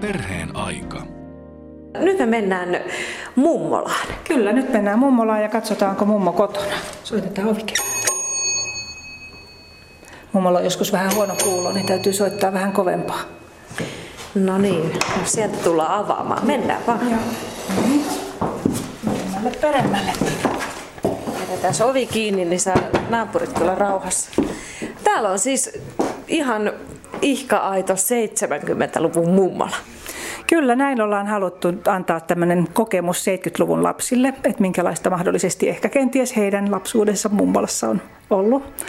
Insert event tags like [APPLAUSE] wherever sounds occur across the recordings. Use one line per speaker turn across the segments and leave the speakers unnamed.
Perheen aika.
Nyt me mennään mummolaan.
Kyllä, nyt mennään mummolaan ja katsotaanko mummo kotona. Soitetaan ovikin. Mummolla on joskus vähän huono kuulo, niin täytyy soittaa vähän kovempaa.
No niin, sieltä tullaan avaamaan. Mennään vaan.
Joo. Peremmälle, peremmälle.
Pidetään ovi kiinni, niin saa naapurit kyllä rauhassa. Täällä on siis ihan ihka-aito 70-luvun mummola.
Kyllä, näin ollaan haluttu antaa tämmöinen kokemus 70-luvun lapsille, että minkälaista mahdollisesti ehkä kenties heidän lapsuudessa mummolassa on ollut.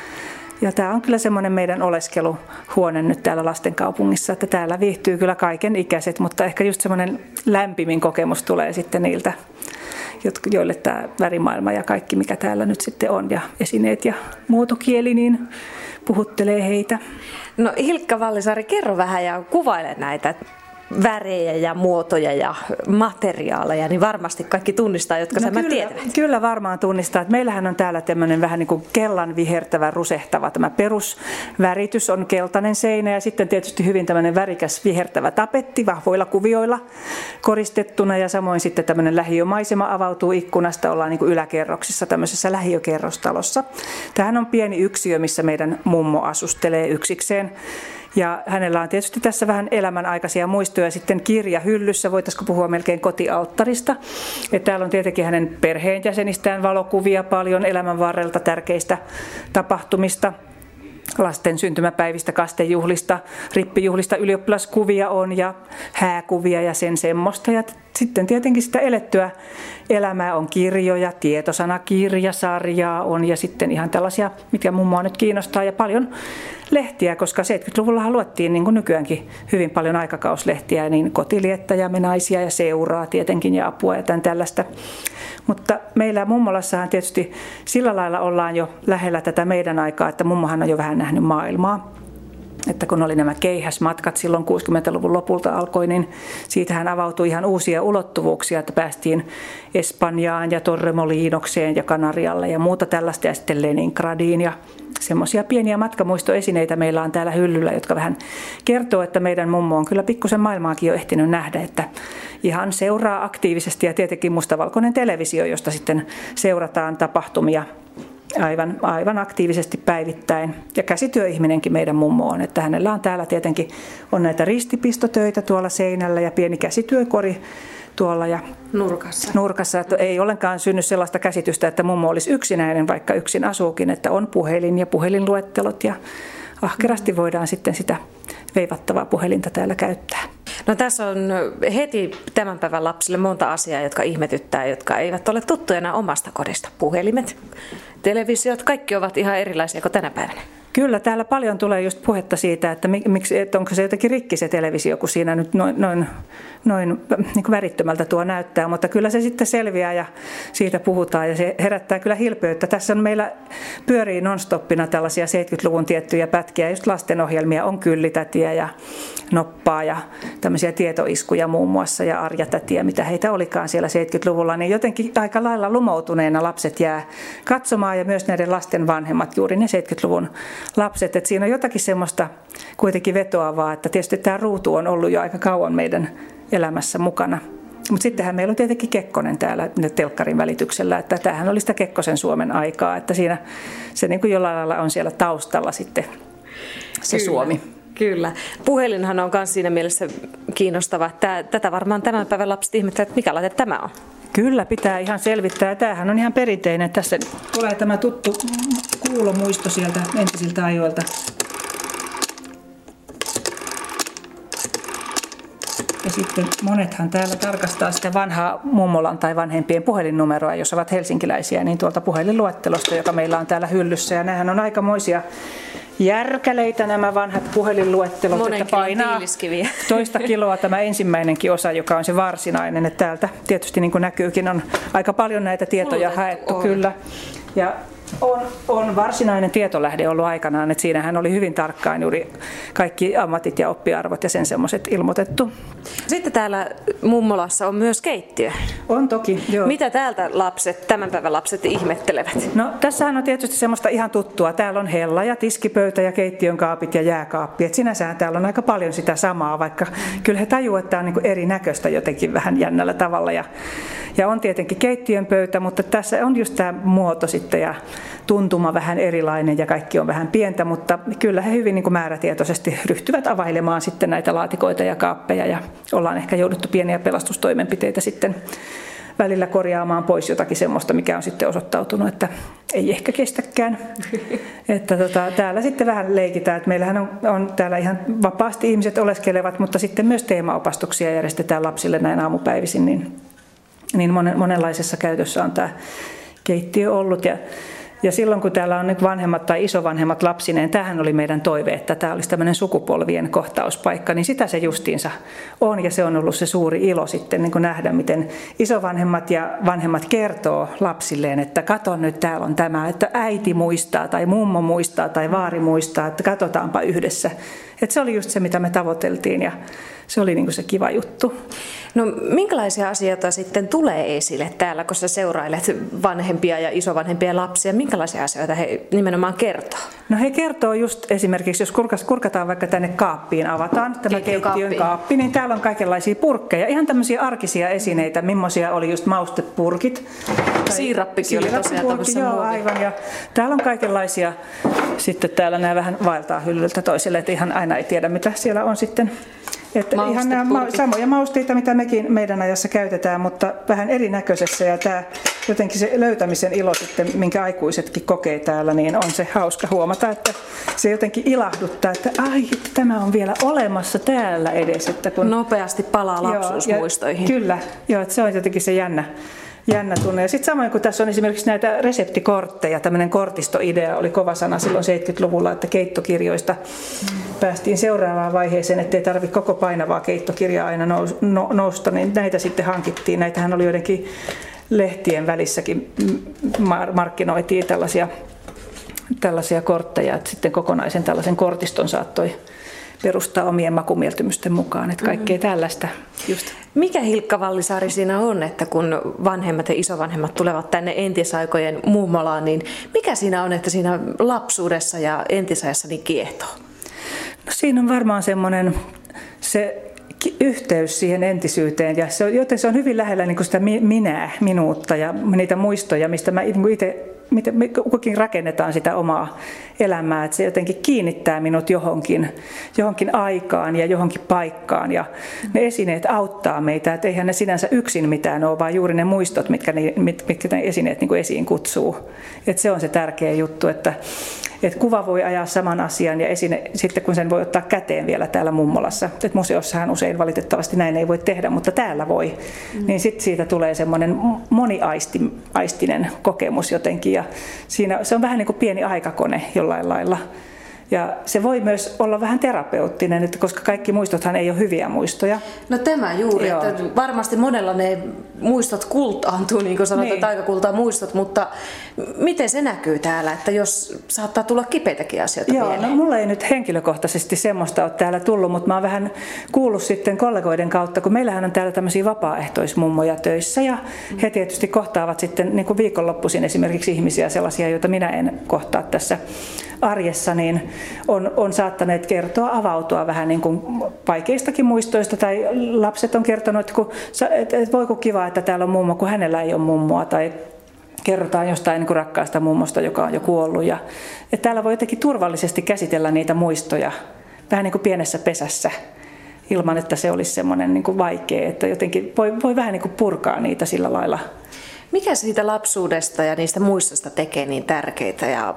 Ja tämä on kyllä semmoinen meidän oleskeluhuone nyt täällä lastenkaupungissa, että täällä viihtyy kyllä kaiken ikäiset, mutta ehkä just semmoinen lämpimin kokemus tulee sitten niiltä, joille tämä värimaailma ja kaikki mikä täällä nyt sitten on ja esineet ja muotokieli, niin puhuttelee heitä.
No Hilkka Vallisaari, kerro vähän ja kuvaile näitä värejä ja muotoja ja materiaaleja, niin varmasti kaikki tunnistaa, jotka no kyllä, tietävät.
Kyllä varmaan tunnistaa. Että meillähän on täällä tämmöinen vähän niin kuin kellan vihertävä, rusehtava. Tämä perusväritys on keltainen seinä ja sitten tietysti hyvin tämmöinen värikäs vihertävä tapetti vahvoilla kuvioilla koristettuna ja samoin sitten tämmöinen lähiömaisema avautuu ikkunasta. Ollaan niin kuin yläkerroksissa tämmöisessä lähiökerrostalossa. Tähän on pieni yksiö, missä meidän mummo asustelee yksikseen. Ja hänellä on tietysti tässä vähän elämänaikaisia muistoja sitten kirja hyllyssä, voitaisiko puhua melkein kotialttarista. Et täällä on tietenkin hänen perheenjäsenistään valokuvia paljon elämän varrelta tärkeistä tapahtumista lasten syntymäpäivistä, kastejuhlista, rippijuhlista ylioppilaskuvia on ja hääkuvia ja sen semmoista. Ja sitten tietenkin sitä elettyä elämää on kirjoja, tietosanakirjasarjaa on ja sitten ihan tällaisia, mitkä mummoa nyt kiinnostaa ja paljon lehtiä, koska 70-luvulla luettiin niin kuin nykyäänkin hyvin paljon aikakauslehtiä, niin kotiliettä ja menaisia ja seuraa tietenkin ja apua ja tämän tällaista. Mutta meillä mummolassahan tietysti sillä lailla ollaan jo lähellä tätä meidän aikaa, että mummohan on jo vähän nähnyt maailmaa että kun oli nämä keihäsmatkat silloin 60-luvun lopulta alkoi, niin siitähän avautui ihan uusia ulottuvuuksia, että päästiin Espanjaan ja Torremoliinokseen ja Kanarialle ja muuta tällaista ja sitten Leningradiin ja semmoisia pieniä matkamuistoesineitä meillä on täällä hyllyllä, jotka vähän kertoo, että meidän mummo on kyllä pikkusen maailmaakin jo ehtinyt nähdä, että ihan seuraa aktiivisesti ja tietenkin mustavalkoinen televisio, josta sitten seurataan tapahtumia aivan, aivan aktiivisesti päivittäin. Ja käsityöihminenkin meidän mummo on, että hänellä on täällä tietenkin on näitä ristipistotöitä tuolla seinällä ja pieni käsityökori tuolla ja
nurkassa.
nurkassa, että ei ollenkaan synny sellaista käsitystä, että mummo olisi yksinäinen, vaikka yksin asuukin, että on puhelin ja puhelinluettelot ja ahkerasti voidaan sitten sitä veivattavaa puhelinta täällä käyttää.
No tässä on heti tämän päivän lapsille monta asiaa, jotka ihmetyttää, jotka eivät ole tuttuja enää omasta kodista. Puhelimet, televisiot, kaikki ovat ihan erilaisia kuin tänä päivänä.
Kyllä, täällä paljon tulee just puhetta siitä, että, miksi, että onko se jotenkin rikki se televisio, kun siinä nyt noin, noin, noin niin kuin värittömältä tuo näyttää, mutta kyllä se sitten selviää ja siitä puhutaan ja se herättää kyllä hilpeyttä. Tässä on meillä pyörii nonstoppina tällaisia 70-luvun tiettyjä pätkiä, just lastenohjelmia, on kyllitätiä ja noppaa ja tämmöisiä tietoiskuja muun muassa ja arjatätiä, mitä heitä olikaan siellä 70-luvulla, niin jotenkin aika lailla lumoutuneena lapset jää katsomaan ja myös näiden lasten vanhemmat, juuri ne 70-luvun lapset. Että siinä on jotakin semmoista kuitenkin vetoavaa, että tietysti tämä ruutu on ollut jo aika kauan meidän elämässä mukana. Mutta sittenhän meillä on tietenkin Kekkonen täällä telkkarin välityksellä, että tämähän oli sitä Kekkosen Suomen aikaa, että siinä se niin kuin jollain lailla on siellä taustalla sitten se
Kyllä.
Suomi.
Kyllä. Puhelinhan on myös siinä mielessä kiinnostava. Tätä varmaan tämän päivän lapset ihmettelevät, että mikä laite tämä on.
Kyllä, pitää ihan selvittää. Tämähän on ihan perinteinen. Tässä tulee tämä tuttu kuulomuisto sieltä entisiltä ajoilta. Ja sitten monethan täällä tarkastaa sitä vanhaa mummolan tai vanhempien puhelinnumeroa, jos ovat helsinkiläisiä, niin tuolta puhelinluettelosta, joka meillä on täällä hyllyssä. Ja nämähän on aikamoisia järkäleitä nämä vanhat puhelinluettelot,
Monen
että painaa [LAUGHS] toista kiloa tämä ensimmäinenkin osa, joka on se varsinainen. Että täältä tietysti niin kuin näkyykin on aika paljon näitä tietoja
Luulet
haettu
on.
kyllä. Ja On, on varsinainen tietolähde ollut aikanaan, että siinähän oli hyvin tarkkaan juuri kaikki ammatit ja oppiarvot ja sen semmoiset ilmoitettu.
Sitten täällä mummolassa on myös keittiö.
On toki, joo.
Mitä täältä lapset, tämän päivän lapset ihmettelevät?
No tässähän on tietysti semmoista ihan tuttua. Täällä on hella ja tiskipöytä ja keittiön kaapit ja jääkaappi. Et sinänsä täällä on aika paljon sitä samaa, vaikka kyllä he tajuavat, että tämä on niin erinäköistä jotenkin vähän jännällä tavalla. Ja, ja on tietenkin keittiön pöytä, mutta tässä on just tämä muoto sitten ja tuntuma vähän erilainen ja kaikki on vähän pientä, mutta kyllä he hyvin niin kuin määrätietoisesti ryhtyvät availemaan sitten näitä laatikoita ja kaappeja ja ollaan ehkä jouduttu pieniä pelastustoimenpiteitä sitten välillä korjaamaan pois jotakin semmoista, mikä on sitten osoittautunut, että ei ehkä kestäkään. [LAUGHS] että tota, täällä sitten vähän leikitään, että meillähän on, on täällä ihan vapaasti ihmiset oleskelevat, mutta sitten myös teemaopastuksia järjestetään lapsille näin aamupäivisin, niin, niin monen, monenlaisessa käytössä on tämä keittiö ollut. Ja ja silloin kun täällä on nyt vanhemmat tai isovanhemmat lapsineen, tähän oli meidän toive, että tämä olisi tämmöinen sukupolvien kohtauspaikka, niin sitä se justiinsa on. Ja se on ollut se suuri ilo sitten niin nähdä, miten isovanhemmat ja vanhemmat kertoo lapsilleen, että kato nyt täällä on tämä, että äiti muistaa tai mummo muistaa tai vaari muistaa, että katsotaanpa yhdessä. Että se oli just se, mitä me tavoiteltiin ja se oli niin se kiva juttu.
No minkälaisia asioita sitten tulee esille täällä, kun sä seurailet vanhempia ja isovanhempia lapsia? Minkälaisia asioita he nimenomaan kertoo?
No he kertoo just esimerkiksi, jos kurkataan vaikka tänne kaappiin, avataan tämä keittiön kaappi, niin täällä on kaikenlaisia purkkeja. Ihan tämmöisiä arkisia esineitä, millaisia oli just maustepurkit.
Siirappikin oli tosiaan
joo, aivan. Ja täällä on kaikenlaisia, sitten täällä nämä vähän vaeltaa hyllyltä toiselle, että ihan aina ei tiedä mitä siellä on sitten että ihan nämä ma- samoja mausteita, mitä mekin meidän ajassa käytetään, mutta vähän erinäköisessä. Ja tämä jotenkin se löytämisen ilo sitten, minkä aikuisetkin kokee täällä, niin on se hauska huomata, että se jotenkin ilahduttaa, että ai, tämä on vielä olemassa täällä edes. Että
kun... Nopeasti palaa lapsuusmuistoihin.
Joo, kyllä, joo, että se on jotenkin se jännä, jännä tunne. Ja sitten samoin kuin tässä on esimerkiksi näitä reseptikortteja, tämmöinen kortistoidea oli kova sana silloin 70-luvulla, että keittokirjoista päästiin seuraavaan vaiheeseen, ettei tarvitse koko painavaa keittokirjaa aina no, nousta, niin näitä sitten hankittiin. Näitähän oli joidenkin lehtien välissäkin markkinoitiin tällaisia, tällaisia kortteja, että sitten kokonaisen tällaisen kortiston saattoi perustaa omien makumieltymysten mukaan. Että kaikkea mm-hmm. tällaista just.
Mikä Hilkka Vallisaari siinä on, että kun vanhemmat ja isovanhemmat tulevat tänne entisaikojen mummolaan, niin mikä siinä on, että siinä lapsuudessa ja entisajassa niin kiehtoo?
No siinä on varmaan semmoinen se yhteys siihen entisyyteen ja se on, joten se on hyvin lähellä niin kuin sitä minää, minuutta ja niitä muistoja, mistä mä itse miten me kukin rakennetaan sitä omaa elämää, että se jotenkin kiinnittää minut johonkin, johonkin aikaan ja johonkin paikkaan ja ne esineet auttaa meitä, että eihän ne sinänsä yksin mitään ole, vaan juuri ne muistot, mitkä ne, mitkä ne esineet niin kuin esiin kutsuu. Että se on se tärkeä juttu, että, että kuva voi ajaa saman asian ja esine, sitten kun sen voi ottaa käteen vielä täällä mummolassa. Että museossahan usein valitettavasti näin ei voi tehdä, mutta täällä voi. Mm. Niin sitten siitä tulee semmoinen moniaistinen kokemus jotenkin ja siinä, se on vähän niin kuin pieni aikakone jollain lailla. Ja se voi myös olla vähän terapeuttinen, että koska kaikki muistothan ei ole hyviä muistoja.
No tämä juuri, Joo. että varmasti monella ne muistot kultaantuu, niin kuin sanotaan, niin. taikakultaa muistot, mutta miten se näkyy täällä, että jos saattaa tulla kipeitäkin asioita
Joo, vielä? no mulla ei nyt henkilökohtaisesti semmoista ole täällä tullut, mutta mä oon vähän kuullut sitten kollegoiden kautta, kun meillähän on täällä tämmöisiä vapaaehtoismummoja töissä ja mm. he tietysti kohtaavat sitten niin kuin viikonloppuisin esimerkiksi ihmisiä sellaisia, joita minä en kohtaa tässä arjessa, niin on, on saattaneet kertoa, avautua vähän niin kuin vaikeistakin muistoista. Tai lapset on kertonut, että, kun, että voi kiva, että täällä on mummo, kun hänellä ei ole mummoa. Tai kerrotaan jostain niin rakkaasta mummosta, joka on jo kuollut. Ja, että täällä voi jotenkin turvallisesti käsitellä niitä muistoja vähän niin kuin pienessä pesässä ilman, että se olisi semmoinen niin vaikea, että jotenkin voi, voi vähän niin kuin purkaa niitä sillä lailla.
Mikä siitä lapsuudesta ja niistä muistosta tekee niin tärkeitä ja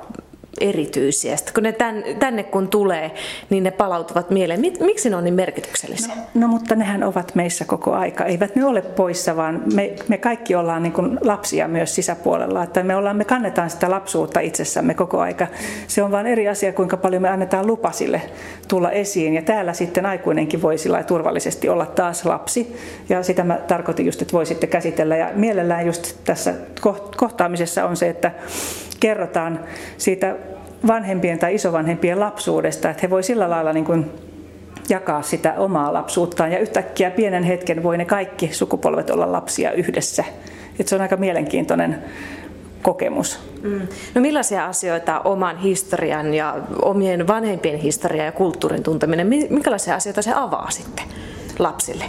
erityisiä. Sitten kun ne tänne kun tulee, niin ne palautuvat mieleen. Miksi ne on niin merkityksellisiä?
No, no mutta nehän ovat meissä koko aika. Eivät ne ole poissa, vaan me, me kaikki ollaan niin kuin lapsia myös sisäpuolella. Että me, ollaan, me kannetaan sitä lapsuutta itsessämme koko aika. Se on vain eri asia, kuinka paljon me annetaan lupa sille tulla esiin. Ja täällä sitten aikuinenkin voi sillä turvallisesti olla taas lapsi. Ja sitä mä tarkoitin just, että voi sitten käsitellä. Ja mielellään just tässä kohtaamisessa on se, että kerrotaan siitä vanhempien tai isovanhempien lapsuudesta, että he voi sillä lailla niin kuin jakaa sitä omaa lapsuuttaan ja yhtäkkiä pienen hetken voi ne kaikki sukupolvet olla lapsia yhdessä. Et se on aika mielenkiintoinen kokemus. Mm.
No millaisia asioita oman historian ja omien vanhempien historian ja kulttuurin tunteminen, minkälaisia asioita se avaa sitten lapsille?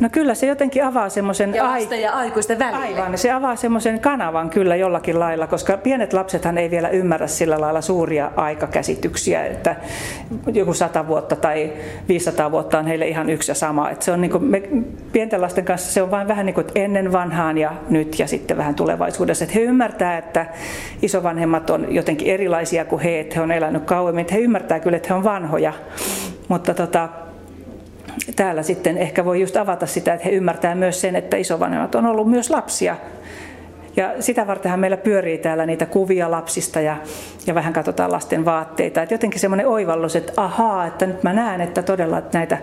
No kyllä se jotenkin avaa semmoisen...
Ja lasten ja aikuisten välillä.
Aivan, se avaa semmoisen kanavan kyllä jollakin lailla, koska pienet lapsethan ei vielä ymmärrä sillä lailla suuria aikakäsityksiä, että joku sata vuotta tai 500 vuotta on heille ihan yksi ja sama. Että se on niin kuin me, pienten lasten kanssa se on vain vähän niin kuin ennen vanhaan ja nyt ja sitten vähän tulevaisuudessa. Että he ymmärtää, että isovanhemmat on jotenkin erilaisia kuin he, että he on elänyt kauemmin. Että he ymmärtää kyllä, että he on vanhoja, mutta tota, täällä sitten ehkä voi just avata sitä, että he ymmärtää myös sen, että isovanhemmat on ollut myös lapsia. Ja sitä vartenhan meillä pyörii täällä niitä kuvia lapsista ja, ja vähän katsotaan lasten vaatteita. Että jotenkin semmoinen oivallus, että ahaa, että nyt mä näen, että todella että näitä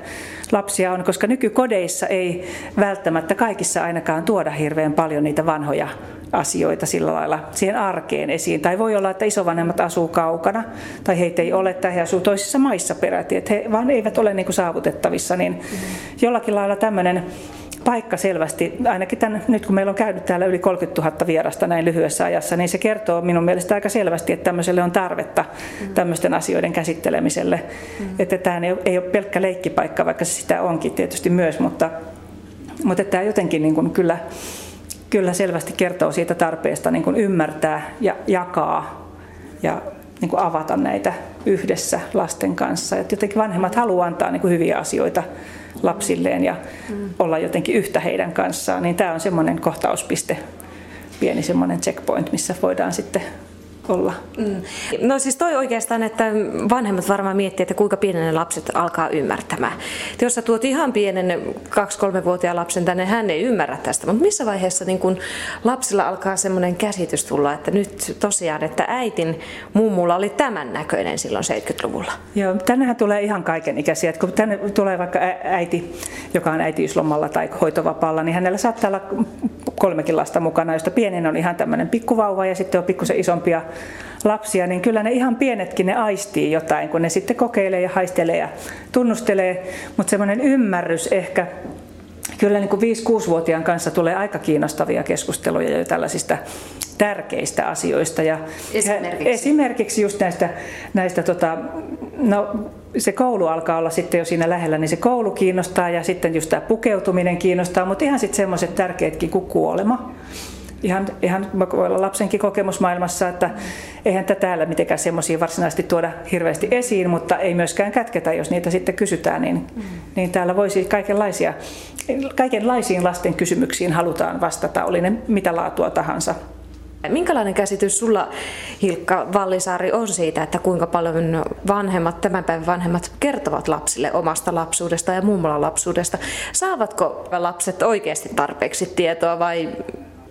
lapsia on, koska nykykodeissa ei välttämättä kaikissa ainakaan tuoda hirveän paljon niitä vanhoja asioita sillä lailla siihen arkeen esiin. Tai voi olla, että isovanhemmat asuu kaukana, tai heitä ei ole, tai he asuu toisissa maissa peräti, että he vaan eivät ole niin kuin saavutettavissa. Niin jollakin lailla tämmöinen paikka selvästi, ainakin tämän, nyt kun meillä on käynyt täällä yli 30 000 vierasta näin lyhyessä ajassa, niin se kertoo minun mielestä aika selvästi, että tämmöiselle on tarvetta tämmöisten asioiden käsittelemiselle. Mm. Että tämä ei ole pelkkä leikkipaikka, vaikka se sitä onkin tietysti myös, mutta, mutta tämä jotenkin niin kuin kyllä kyllä selvästi kertoo siitä tarpeesta niin kuin ymmärtää ja jakaa ja niin kuin avata näitä yhdessä lasten kanssa. Et jotenkin vanhemmat haluaa antaa niin kuin hyviä asioita lapsilleen ja mm. olla jotenkin yhtä heidän kanssaan, niin tämä on semmoinen kohtauspiste, pieni semmoinen checkpoint, missä voidaan sitten olla. Mm.
No siis toi oikeastaan, että vanhemmat varmaan miettii, että kuinka pienen ne lapset alkaa ymmärtämään. Et jos sä tuot ihan pienen 2-3-vuotiaan lapsen tänne, hän ei ymmärrä tästä, mutta missä vaiheessa niin kun lapsilla alkaa semmoinen käsitys tulla, että nyt tosiaan, että äitin mummulla oli tämän näköinen silloin 70-luvulla?
Joo, tännehän tulee ihan kaiken ikäisiä. Kun tänne tulee vaikka äiti, joka on äitiyslomalla tai hoitovapaalla, niin hänellä saattaa olla kolmekin lasta mukana, josta pienin on ihan tämmöinen pikkuvauva ja sitten on pikkusen isompia lapsia, niin kyllä ne ihan pienetkin ne aistii jotain, kun ne sitten kokeilee ja haistelee ja tunnustelee, mutta semmoinen ymmärrys ehkä kyllä niin kuin 5-6-vuotiaan kanssa tulee aika kiinnostavia keskusteluja jo tällaisista tärkeistä asioista. Ja
esimerkiksi?
esimerkiksi just näistä, näistä tota, no, se koulu alkaa olla sitten jo siinä lähellä, niin se koulu kiinnostaa ja sitten just tämä pukeutuminen kiinnostaa, mutta ihan sitten semmoiset tärkeätkin kuin kuolema ihan, ihan voi olla lapsenkin kokemusmaailmassa, että eihän tätä täällä mitenkään semmoisia varsinaisesti tuoda hirveästi esiin, mutta ei myöskään kätketä, jos niitä sitten kysytään, niin, mm. niin täällä voisi kaikenlaisia, kaikenlaisiin lasten kysymyksiin halutaan vastata, oli ne mitä laatua tahansa.
Minkälainen käsitys sulla, Hilkka Vallisaari, on siitä, että kuinka paljon vanhemmat, tämän päivän vanhemmat kertovat lapsille omasta lapsuudesta ja mummolan lapsuudesta? Saavatko lapset oikeasti tarpeeksi tietoa vai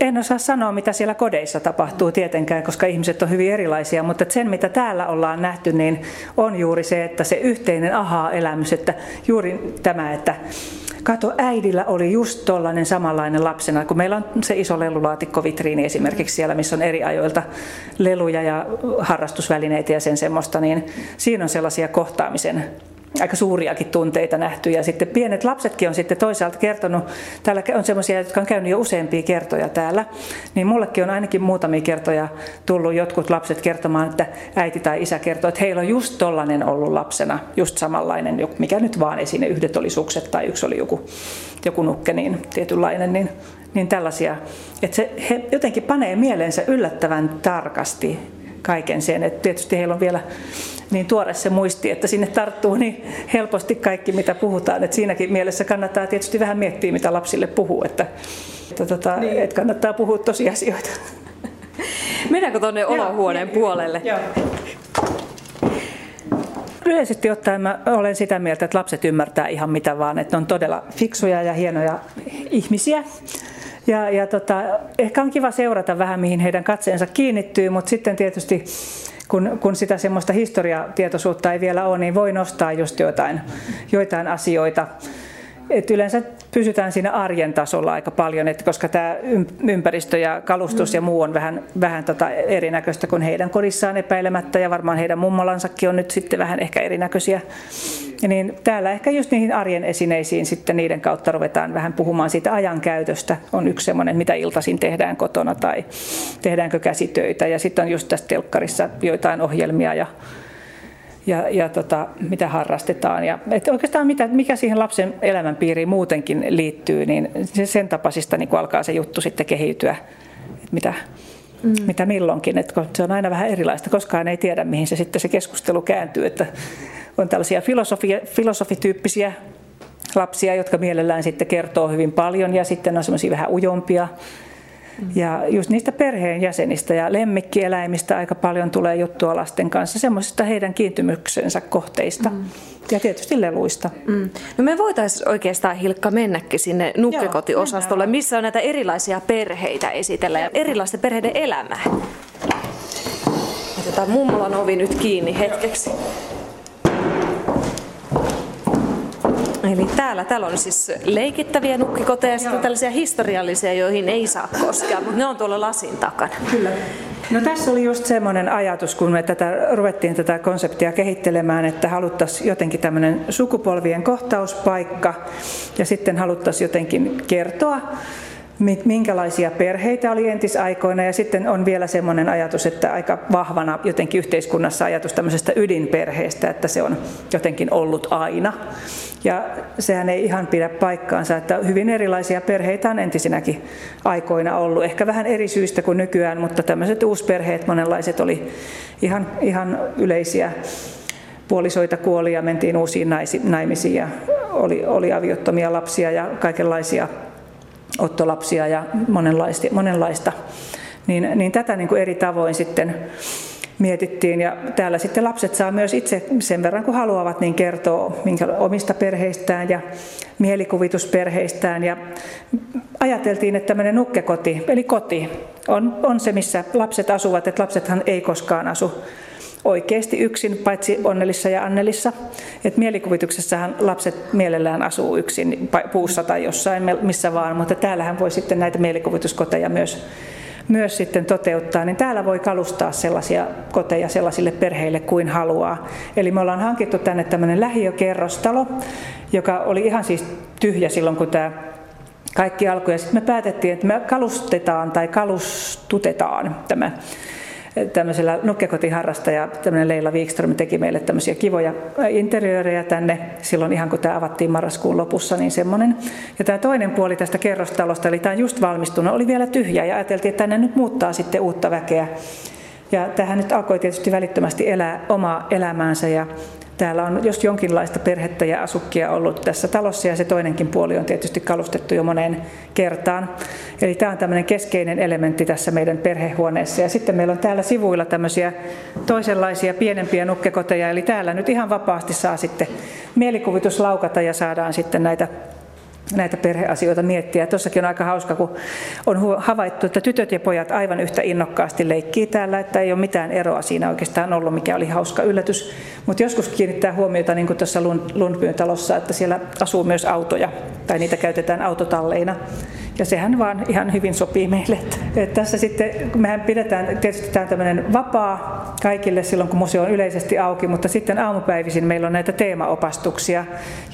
en osaa sanoa, mitä siellä kodeissa tapahtuu tietenkään, koska ihmiset on hyvin erilaisia, mutta sen, mitä täällä ollaan nähty, niin on juuri se, että se yhteinen ahaa-elämys, että juuri tämä, että Kato, äidillä oli just tollainen samanlainen lapsena, kun meillä on se iso lelulaatikkovitriini esimerkiksi siellä, missä on eri ajoilta leluja ja harrastusvälineitä ja sen semmoista, niin siinä on sellaisia kohtaamisen aika suuriakin tunteita nähty. Ja sitten pienet lapsetkin on sitten toisaalta kertonut, täällä on sellaisia, jotka on käynyt jo useampia kertoja täällä, niin mullekin on ainakin muutamia kertoja tullut jotkut lapset kertomaan, että äiti tai isä kertoo, että heillä on just tollainen ollut lapsena, just samanlainen, mikä nyt vaan esine, yhdet oli sukset tai yksi oli joku, joku nukke, niin tietynlainen, niin, niin tällaisia. Että se, he jotenkin panee mieleensä yllättävän tarkasti kaiken sen, että tietysti heillä on vielä niin tuore se muisti, että sinne tarttuu niin helposti kaikki, mitä puhutaan. Että siinäkin mielessä kannattaa tietysti vähän miettiä, mitä lapsille puhuu, että, että, tota, niin. että kannattaa puhua tosiasioita.
Mennäänkö tuonne olohuoneen joo, puolelle? Joo.
Yleisesti ottaen mä olen sitä mieltä, että lapset ymmärtää ihan mitä vaan, että ne on todella fiksuja ja hienoja ihmisiä. Ja, ja tota, ehkä on kiva seurata vähän, mihin heidän katseensa kiinnittyy, mutta sitten tietysti kun, kun sitä semmoista historiatietoisuutta ei vielä ole, niin voi nostaa just joitain, joitain asioita. Et yleensä pysytään siinä arjen tasolla aika paljon, että koska tämä ympäristö ja kalustus ja muu on vähän, vähän tota erinäköistä kuin heidän kodissaan epäilemättä ja varmaan heidän mummolansakin on nyt sitten vähän ehkä erinäköisiä. Ja niin täällä ehkä just niihin arjen esineisiin sitten niiden kautta ruvetaan vähän puhumaan siitä ajankäytöstä. On yksi semmoinen, mitä iltaisin tehdään kotona tai tehdäänkö käsitöitä. Ja sitten on just tässä telkkarissa joitain ohjelmia ja ja, ja tota, mitä harrastetaan. Ja, et oikeastaan mitä, mikä siihen lapsen elämänpiiriin muutenkin liittyy, niin se sen tapaisista niin alkaa se juttu sitten kehiytyä, että mitä, mm. mitä milloinkin. että se on aina vähän erilaista, koskaan ei tiedä, mihin se sitten se keskustelu kääntyy. Että on tällaisia filosofityyppisiä lapsia, jotka mielellään sitten kertoo hyvin paljon ja sitten on semmoisia vähän ujompia ja just niistä perheenjäsenistä ja lemmikkieläimistä aika paljon tulee juttua lasten kanssa, semmoisista heidän kiintymyksensä kohteista. Mm. Ja tietysti leluista. Mm.
No me voitaisiin oikeastaan Hilkka mennäkin sinne nukkekotiosastolle, missä on näitä erilaisia perheitä esitellä ja erilaisten perheiden elämää. Otetaan mummolan ovi nyt kiinni hetkeksi. Eli täällä, täällä on siis leikittäviä nukkikoteja ja sitten tällaisia historiallisia, joihin ei saa koskea, mutta ne on tuolla lasin takana.
Kyllä. No tässä oli just semmoinen ajatus, kun me tätä, ruvettiin tätä konseptia kehittelemään, että haluttaisiin jotenkin tämmöinen sukupolvien kohtauspaikka ja sitten haluttaisiin jotenkin kertoa minkälaisia perheitä oli entisaikoina ja sitten on vielä semmoinen ajatus, että aika vahvana jotenkin yhteiskunnassa ajatus tämmöisestä ydinperheestä, että se on jotenkin ollut aina. Ja sehän ei ihan pidä paikkaansa, että hyvin erilaisia perheitä on entisinäkin aikoina ollut. Ehkä vähän eri syistä kuin nykyään, mutta tämmöiset uusperheet monenlaiset oli ihan, ihan yleisiä. Puolisoita kuoli ja mentiin uusiin naimisiin ja oli, oli aviottomia lapsia ja kaikenlaisia ottolapsia ja monenlaista, monenlaista. Niin, niin tätä niin kuin eri tavoin sitten mietittiin. Ja täällä sitten lapset saa myös itse sen verran kun haluavat niin kertoa minkä, omista perheistään ja mielikuvitusperheistään. Ja ajateltiin, että tämmöinen nukkekoti, eli koti, on, on se, missä lapset asuvat. Että lapsethan ei koskaan asu oikeasti yksin, paitsi Onnelissa ja Annelissa. Et mielikuvituksessahan lapset mielellään asuu yksin puussa tai jossain, missä vaan, mutta täällähän voi sitten näitä mielikuvituskoteja myös myös sitten toteuttaa, niin täällä voi kalustaa sellaisia koteja sellaisille perheille kuin haluaa. Eli me ollaan hankittu tänne tämmöinen lähiökerrostalo, joka oli ihan siis tyhjä silloin, kun tämä kaikki alkoi. Ja sitten me päätettiin, että me kalustetaan tai kalustutetaan tämä tämmöisellä nukkekotiharrastaja, tämmöinen Leila Wikström teki meille tämmöisiä kivoja interiöörejä tänne silloin ihan kun tämä avattiin marraskuun lopussa, niin semmoinen. Ja tämä toinen puoli tästä kerrostalosta, eli tämä on just valmistunut, oli vielä tyhjä ja ajateltiin, että tänne nyt muuttaa sitten uutta väkeä. Ja tähän nyt alkoi tietysti välittömästi elää omaa elämäänsä ja Täällä on just jonkinlaista perhettä ja asukkia ollut tässä talossa ja se toinenkin puoli on tietysti kalustettu jo moneen kertaan. Eli tämä on tämmöinen keskeinen elementti tässä meidän perhehuoneessa. Ja sitten meillä on täällä sivuilla tämmöisiä toisenlaisia pienempiä nukkekoteja, eli täällä nyt ihan vapaasti saa sitten mielikuvitus laukata ja saadaan sitten näitä näitä perheasioita miettiä. Tuossakin on aika hauska, kun on havaittu, että tytöt ja pojat aivan yhtä innokkaasti leikkii täällä, että ei ole mitään eroa siinä oikeastaan ollut, mikä oli hauska yllätys. Mutta joskus kiinnittää huomiota, niin kuin tuossa Lundbyn talossa, että siellä asuu myös autoja, tai niitä käytetään autotalleina. Ja sehän vaan ihan hyvin sopii meille. Että tässä sitten, mehän pidetään, tietysti tämä tämmöinen vapaa kaikille silloin, kun museo on yleisesti auki, mutta sitten aamupäivisin meillä on näitä teemaopastuksia,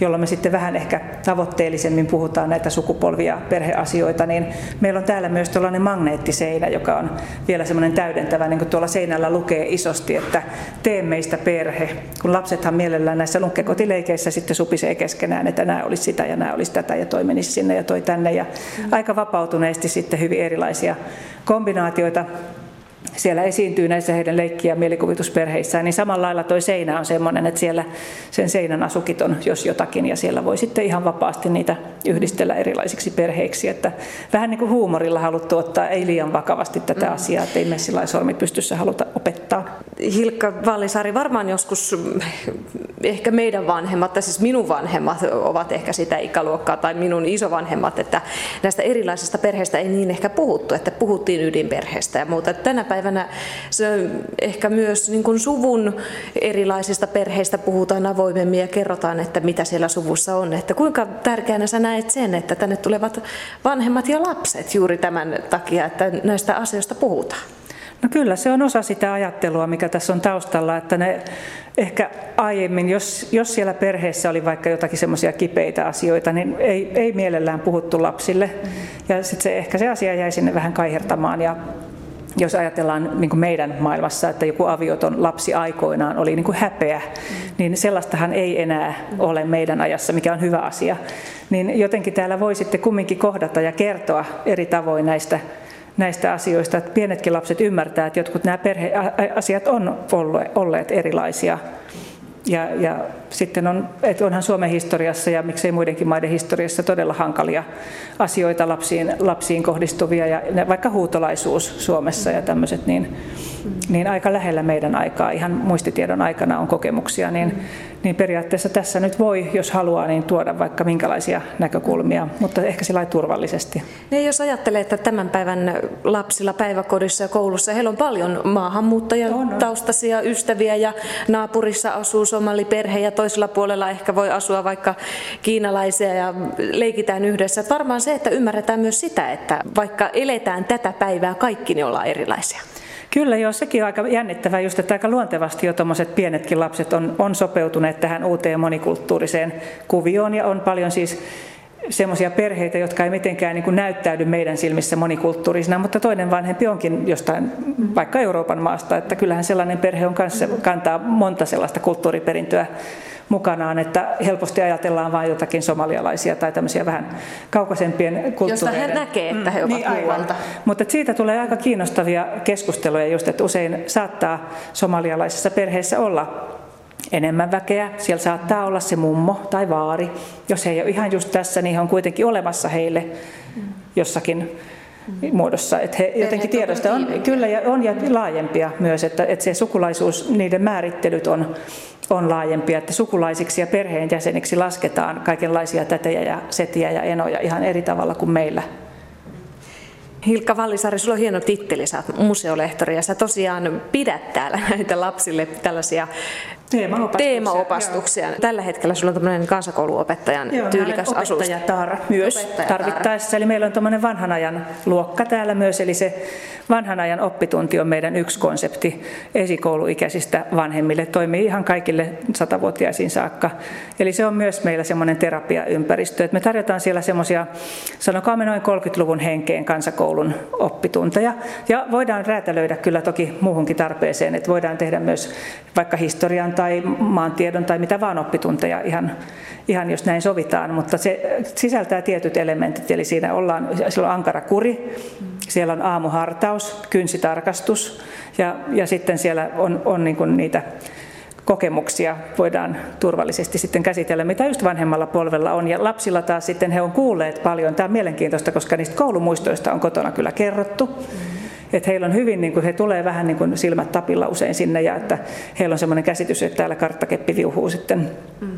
jolloin me sitten vähän ehkä tavoitteellisemmin puhutaan näitä sukupolvia perheasioita, niin meillä on täällä myös tällainen magneettiseinä, joka on vielä semmoinen täydentävä, niin kuin tuolla seinällä lukee isosti, että tee meistä perhe. Kun lapsethan mielellään näissä nunkkekotileikeissä sitten supisee keskenään, että nämä olisi sitä ja nämä olisi tätä ja toi menisi sinne ja toi tänne ja aika vapautuneesti sitten hyvin erilaisia kombinaatioita siellä esiintyy näissä heidän leikki- ja mielikuvitusperheissään, niin samalla lailla tuo seinä on sellainen, että siellä sen seinän asukit on jos jotakin, ja siellä voi sitten ihan vapaasti niitä yhdistellä erilaisiksi perheiksi. Että vähän niin kuin huumorilla haluttu ottaa, ei liian vakavasti tätä mm. asiaa, että ei me sillä sormi pystyssä haluta opettaa.
Hilkka Vallisaari, varmaan joskus ehkä meidän vanhemmat, tai siis minun vanhemmat ovat ehkä sitä ikäluokkaa, tai minun isovanhemmat, että näistä erilaisista perheistä ei niin ehkä puhuttu, että puhuttiin ydinperheestä ja muuta. Tänä päivänä se ehkä myös niin kuin suvun erilaisista perheistä puhutaan avoimemmin ja kerrotaan, että mitä siellä suvussa on. Että kuinka tärkeänä sä näet sen, että tänne tulevat vanhemmat ja lapset juuri tämän takia, että näistä asioista puhutaan?
No kyllä, se on osa sitä ajattelua, mikä tässä on taustalla, että ne ehkä aiemmin, jos, jos siellä perheessä oli vaikka jotakin semmoisia kipeitä asioita, niin ei, ei mielellään puhuttu lapsille. Ja sitten se, ehkä se asia jäi sinne vähän kaihertamaan ja jos ajatellaan niin kuin meidän maailmassa, että joku avioton lapsi aikoinaan oli niin kuin häpeä, niin sellaistahan ei enää ole meidän ajassa, mikä on hyvä asia. Niin jotenkin täällä voi sitten kumminkin kohdata ja kertoa eri tavoin näistä näistä asioista, että pienetkin lapset ymmärtää, että jotkut nämä perheasiat on olleet erilaisia. Ja, ja sitten on, että onhan Suomen historiassa ja miksei muidenkin maiden historiassa todella hankalia asioita lapsiin, lapsiin kohdistuvia ja vaikka huutolaisuus Suomessa ja tämmöiset, niin, niin aika lähellä meidän aikaa, ihan muistitiedon aikana on kokemuksia, niin, niin periaatteessa tässä nyt voi, jos haluaa, niin tuoda vaikka minkälaisia näkökulmia, mutta ehkä sillä turvallisesti.
Ja jos ajattelee, että tämän päivän lapsilla päiväkodissa ja koulussa, heillä on paljon maahanmuuttajataustaisia ystäviä ja naapurissa asuu somaliperhe ja toisella puolella ehkä voi asua vaikka kiinalaisia ja leikitään yhdessä. Varmaan se, että ymmärretään myös sitä, että vaikka eletään tätä päivää, kaikki ne ollaan erilaisia.
Kyllä joo, sekin on aika jännittävää just, että aika luontevasti jo tuommoiset pienetkin lapset on, on sopeutuneet tähän uuteen monikulttuuriseen kuvioon ja on paljon siis semmoisia perheitä, jotka ei mitenkään niin kuin näyttäydy meidän silmissä monikulttuurisina, mutta toinen vanhempi onkin jostain vaikka Euroopan maasta, että kyllähän sellainen perhe on kanssa, kantaa monta sellaista kulttuuriperintöä mukanaan, että helposti ajatellaan vain jotakin somalialaisia tai tämmöisiä vähän kaukaisempien kulttuureiden. Josta
hän näkee, että he ovat niin, muualta.
Mutta siitä tulee aika kiinnostavia keskusteluja just, että usein saattaa somalialaisessa perheessä olla enemmän väkeä. Siellä saattaa olla se mummo tai vaari. Jos he ei ole ihan just tässä, niin he on kuitenkin olemassa heille jossakin muodossa. Että he jotenkin tiedosta on, kyllä ja on ja laajempia myös, että, että se sukulaisuus, niiden määrittelyt on, on laajempia, että sukulaisiksi ja perheenjäseniksi lasketaan kaikenlaisia tätejä ja setiä ja enoja ihan eri tavalla kuin meillä.
Hilkka Vallisaari, sulla on hieno titteli, sä oot museolehtori ja sä tosiaan pidät täällä näitä lapsille tällaisia teemaopastuksia. teemaopastuksia. Joo. Tällä hetkellä sulla on tämmöinen kansakouluopettajan Joo, tyylikäs asuus.
myös opettajatar. tarvittaessa. Eli meillä on tämmöinen vanhan ajan luokka täällä myös, eli se vanhan ajan oppitunti on meidän yksi konsepti esikouluikäisistä vanhemmille. Toimii ihan kaikille satavuotiaisiin saakka. Eli se on myös meillä semmoinen terapiaympäristö. Että me tarjotaan siellä semmoisia, sanokaamme noin 30-luvun henkeen kansakoulun oppitunteja. Ja voidaan räätälöidä kyllä toki muuhunkin tarpeeseen, että voidaan tehdä myös vaikka historian tai maantiedon tai mitä vaan oppitunteja ihan, ihan jos näin sovitaan, mutta se sisältää tietyt elementit, eli siinä ollaan, siellä on ankara kuri, siellä on aamuhartaus, kynsitarkastus ja, ja sitten siellä on, on niin niitä kokemuksia voidaan turvallisesti sitten käsitellä, mitä just vanhemmalla polvella on. Ja lapsilla taas sitten he on kuulleet paljon. Tämä on mielenkiintoista, koska niistä koulumuistoista on kotona kyllä kerrottu. Mm että heillä on hyvin, niin kuin, he tulee vähän niin kuin silmät tapilla usein sinne ja että heillä on semmoinen käsitys, että täällä karttakeppi viuhuu sitten mm.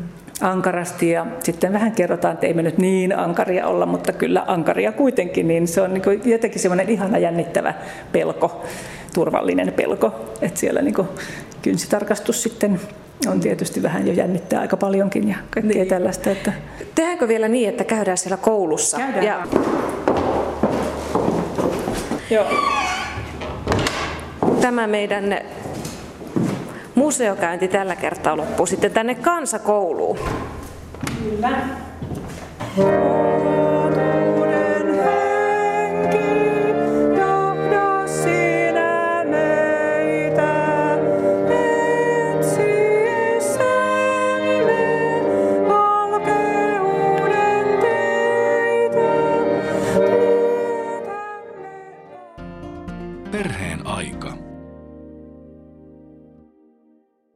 ankarasti ja sitten vähän kerrotaan, että ei me nyt niin ankaria olla, mutta kyllä ankaria kuitenkin, niin se on niin kuin jotenkin semmoinen ihana jännittävä pelko, turvallinen pelko, että siellä niin kuin kynsitarkastus sitten on tietysti vähän jo jännittää aika paljonkin ja kaikkea niin. tällaista. Että...
Tehdäänkö vielä niin, että käydään siellä koulussa?
Käydään. Ja... Joo
tämä meidän museokäynti tällä kertaa loppuu sitten tänne kansakouluun.
Kyllä.